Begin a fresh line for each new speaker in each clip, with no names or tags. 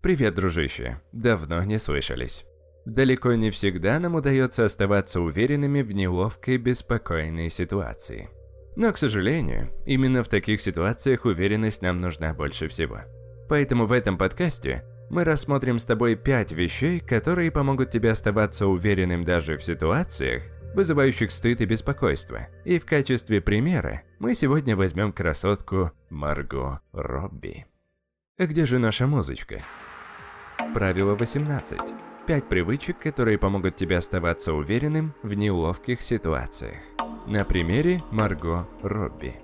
Привет, дружище. Давно не слышались. Далеко не всегда нам удается оставаться уверенными в неловкой, беспокойной ситуации. Но, к сожалению, именно в таких ситуациях уверенность нам нужна больше всего. Поэтому в этом подкасте мы рассмотрим с тобой пять вещей, которые помогут тебе оставаться уверенным даже в ситуациях, вызывающих стыд и беспокойство. И в качестве примера мы сегодня возьмем красотку Марго Робби. А где же наша музычка? Правило 18. Пять привычек, которые помогут тебе оставаться уверенным в неловких ситуациях. На примере Марго Робби.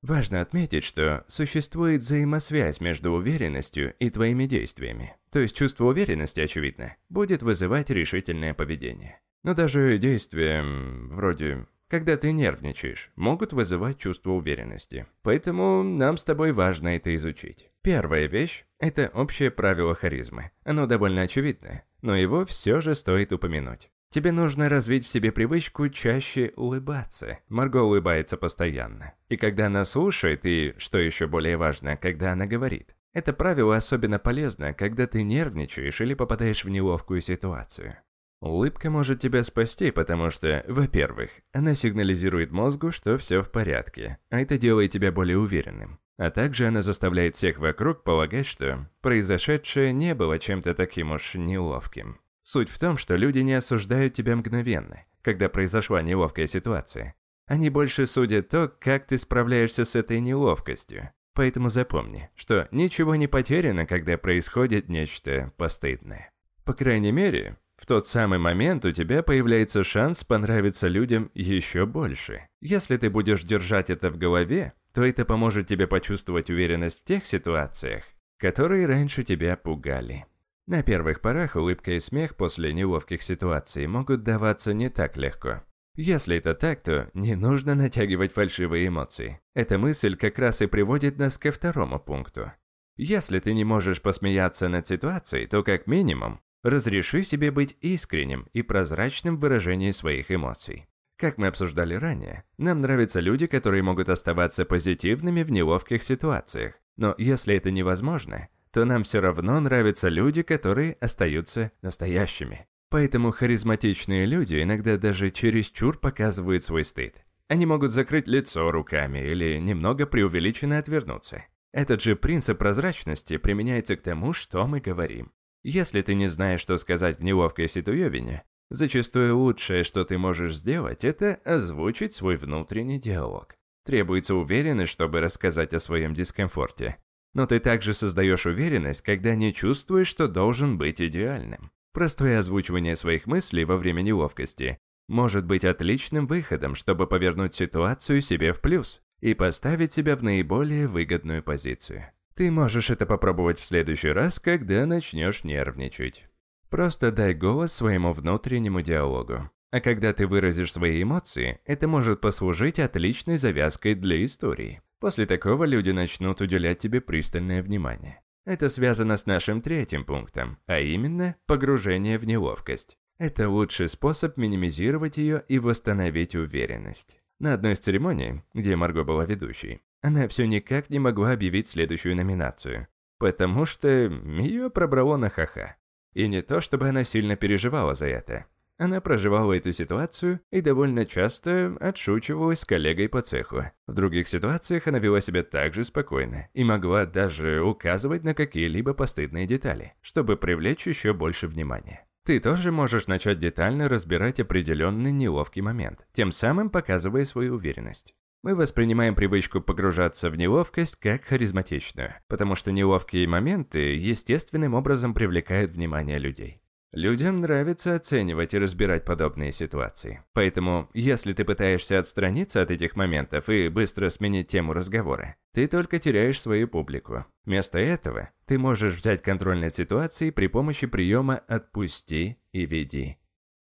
Важно отметить, что существует взаимосвязь между уверенностью и твоими действиями. То есть чувство уверенности, очевидно, будет вызывать решительное поведение. Но даже действия, вроде когда ты нервничаешь, могут вызывать чувство уверенности. Поэтому нам с тобой важно это изучить. Первая вещь – это общее правило харизмы. Оно довольно очевидное, но его все же стоит упомянуть. Тебе нужно развить в себе привычку чаще улыбаться. Марго улыбается постоянно. И когда она слушает, и, что еще более важно, когда она говорит. Это правило особенно полезно, когда ты нервничаешь или попадаешь в неловкую ситуацию. Улыбка может тебя спасти, потому что, во-первых, она сигнализирует мозгу, что все в порядке, а это делает тебя более уверенным. А также она заставляет всех вокруг полагать, что произошедшее не было чем-то таким уж неловким. Суть в том, что люди не осуждают тебя мгновенно, когда произошла неловкая ситуация. Они больше судят то, как ты справляешься с этой неловкостью. Поэтому запомни, что ничего не потеряно, когда происходит нечто постыдное. По крайней мере, в тот самый момент у тебя появляется шанс понравиться людям еще больше. Если ты будешь держать это в голове, то это поможет тебе почувствовать уверенность в тех ситуациях, которые раньше тебя пугали. На первых порах улыбка и смех после неловких ситуаций могут даваться не так легко. Если это так, то не нужно натягивать фальшивые эмоции. Эта мысль как раз и приводит нас ко второму пункту. Если ты не можешь посмеяться над ситуацией, то как минимум Разреши себе быть искренним и прозрачным в выражении своих эмоций. Как мы обсуждали ранее, нам нравятся люди, которые могут оставаться позитивными в неловких ситуациях. Но если это невозможно, то нам все равно нравятся люди, которые остаются настоящими. Поэтому харизматичные люди иногда даже чересчур показывают свой стыд. Они могут закрыть лицо руками или немного преувеличенно отвернуться. Этот же принцип прозрачности применяется к тому, что мы говорим. Если ты не знаешь, что сказать в неловкой ситуевине, зачастую лучшее, что ты можешь сделать, это озвучить свой внутренний диалог. Требуется уверенность, чтобы рассказать о своем дискомфорте. Но ты также создаешь уверенность, когда не чувствуешь, что должен быть идеальным. Простое озвучивание своих мыслей во время неловкости может быть отличным выходом, чтобы повернуть ситуацию себе в плюс и поставить себя в наиболее выгодную позицию. Ты можешь это попробовать в следующий раз, когда начнешь нервничать. Просто дай голос своему внутреннему диалогу. А когда ты выразишь свои эмоции, это может послужить отличной завязкой для истории. После такого люди начнут уделять тебе пристальное внимание. Это связано с нашим третьим пунктом, а именно погружение в неловкость. Это лучший способ минимизировать ее и восстановить уверенность. На одной из церемоний, где Марго была ведущей, она все никак не могла объявить следующую номинацию, потому что ее пробрало на ха-ха. И не то, чтобы она сильно переживала за это. Она проживала эту ситуацию и довольно часто отшучивалась с коллегой по цеху. В других ситуациях она вела себя также спокойно и могла даже указывать на какие-либо постыдные детали, чтобы привлечь еще больше внимания. Ты тоже можешь начать детально разбирать определенный неловкий момент, тем самым показывая свою уверенность. Мы воспринимаем привычку погружаться в неловкость как харизматичную, потому что неловкие моменты естественным образом привлекают внимание людей. Людям нравится оценивать и разбирать подобные ситуации. Поэтому, если ты пытаешься отстраниться от этих моментов и быстро сменить тему разговора, ты только теряешь свою публику. Вместо этого ты можешь взять контроль над ситуацией при помощи приема «отпусти и веди».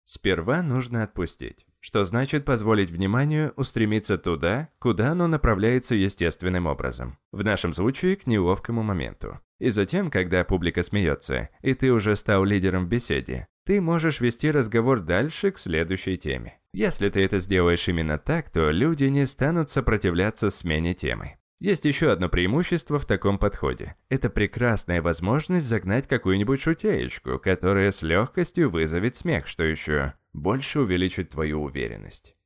Сперва нужно отпустить что значит позволить вниманию устремиться туда, куда оно направляется естественным образом. В нашем случае к неловкому моменту. И затем, когда публика смеется, и ты уже стал лидером в беседе, ты можешь вести разговор дальше к следующей теме. Если ты это сделаешь именно так, то люди не станут сопротивляться смене темы. Есть еще одно преимущество в таком подходе. Это прекрасная возможность загнать какую-нибудь шутеечку, которая с легкостью вызовет смех, что еще больше увеличит твою уверенность.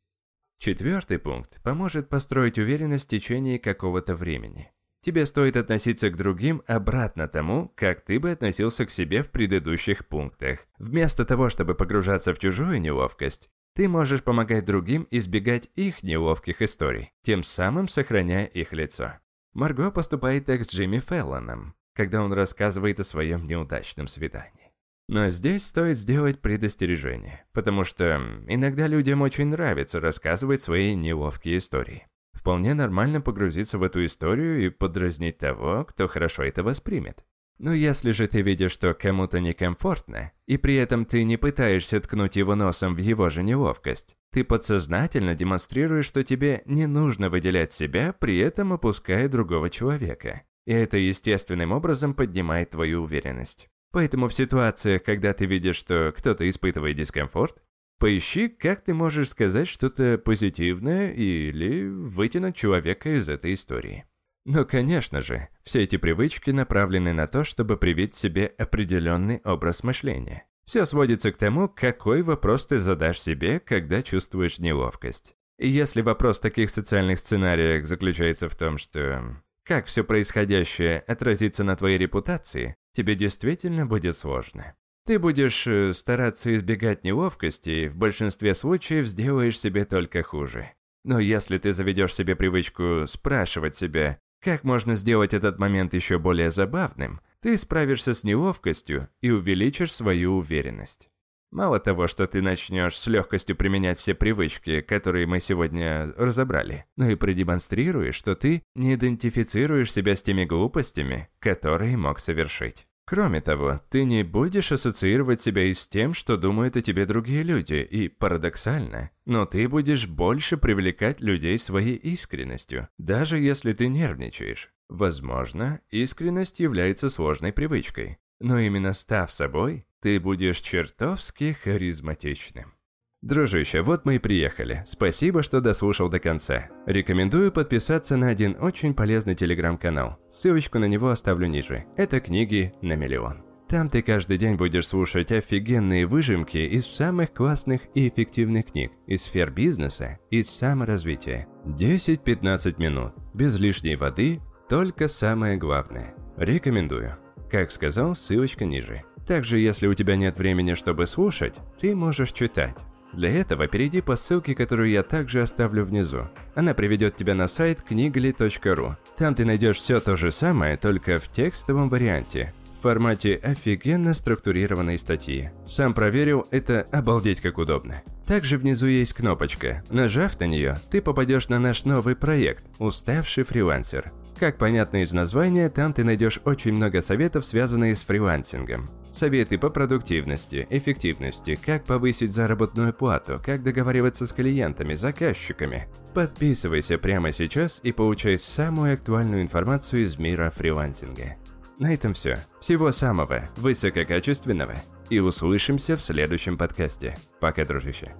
Четвертый пункт поможет построить уверенность в течение какого-то времени. Тебе стоит относиться к другим обратно тому, как ты бы относился к себе в предыдущих пунктах. Вместо того, чтобы погружаться в чужую неловкость, ты можешь помогать другим избегать их неловких историй, тем самым сохраняя их лицо. Марго поступает так с Джимми Феллоном, когда он рассказывает о своем неудачном свидании. Но здесь стоит сделать предостережение, потому что иногда людям очень нравится рассказывать свои неловкие истории. Вполне нормально погрузиться в эту историю и подразнить того, кто хорошо это воспримет. Но если же ты видишь, что кому-то некомфортно, и при этом ты не пытаешься ткнуть его носом в его же неловкость, ты подсознательно демонстрируешь, что тебе не нужно выделять себя, при этом опуская другого человека. И это естественным образом поднимает твою уверенность. Поэтому в ситуациях, когда ты видишь, что кто-то испытывает дискомфорт, поищи, как ты можешь сказать что-то позитивное или вытянуть человека из этой истории. Но, конечно же, все эти привычки направлены на то, чтобы привить себе определенный образ мышления. Все сводится к тому, какой вопрос ты задашь себе, когда чувствуешь неловкость. И если вопрос в таких социальных сценариях заключается в том, что как все происходящее отразится на твоей репутации, тебе действительно будет сложно. Ты будешь э, стараться избегать неловкости и в большинстве случаев сделаешь себе только хуже. Но если ты заведешь себе привычку спрашивать себя, как можно сделать этот момент еще более забавным, ты справишься с неловкостью и увеличишь свою уверенность. Мало того, что ты начнешь с легкостью применять все привычки, которые мы сегодня разобрали, но и продемонстрируешь, что ты не идентифицируешь себя с теми глупостями, которые мог совершить. Кроме того, ты не будешь ассоциировать себя и с тем, что думают о тебе другие люди, и парадоксально, но ты будешь больше привлекать людей своей искренностью, даже если ты нервничаешь. Возможно, искренность является сложной привычкой, но именно став собой, ты будешь чертовски харизматичным. Дружище, вот мы и приехали. Спасибо, что дослушал до конца. Рекомендую подписаться на один очень полезный телеграм-канал. Ссылочку на него оставлю ниже. Это книги на миллион. Там ты каждый день будешь слушать офигенные выжимки из самых классных и эффективных книг, из сфер бизнеса, из саморазвития. 10-15 минут, без лишней воды, только самое главное. Рекомендую. Как сказал, ссылочка ниже. Также, если у тебя нет времени, чтобы слушать, ты можешь читать. Для этого перейди по ссылке, которую я также оставлю внизу. Она приведет тебя на сайт книгли.ру. Там ты найдешь все то же самое, только в текстовом варианте, в формате офигенно структурированной статьи. Сам проверил, это обалдеть как удобно. Также внизу есть кнопочка. Нажав на нее, ты попадешь на наш новый проект «Уставший фрилансер». Как понятно из названия, там ты найдешь очень много советов, связанных с фрилансингом. Советы по продуктивности, эффективности, как повысить заработную плату, как договариваться с клиентами, заказчиками. Подписывайся прямо сейчас и получай самую актуальную информацию из мира фрилансинга. На этом все. Всего самого высококачественного. И услышимся в следующем подкасте. Пока, дружище.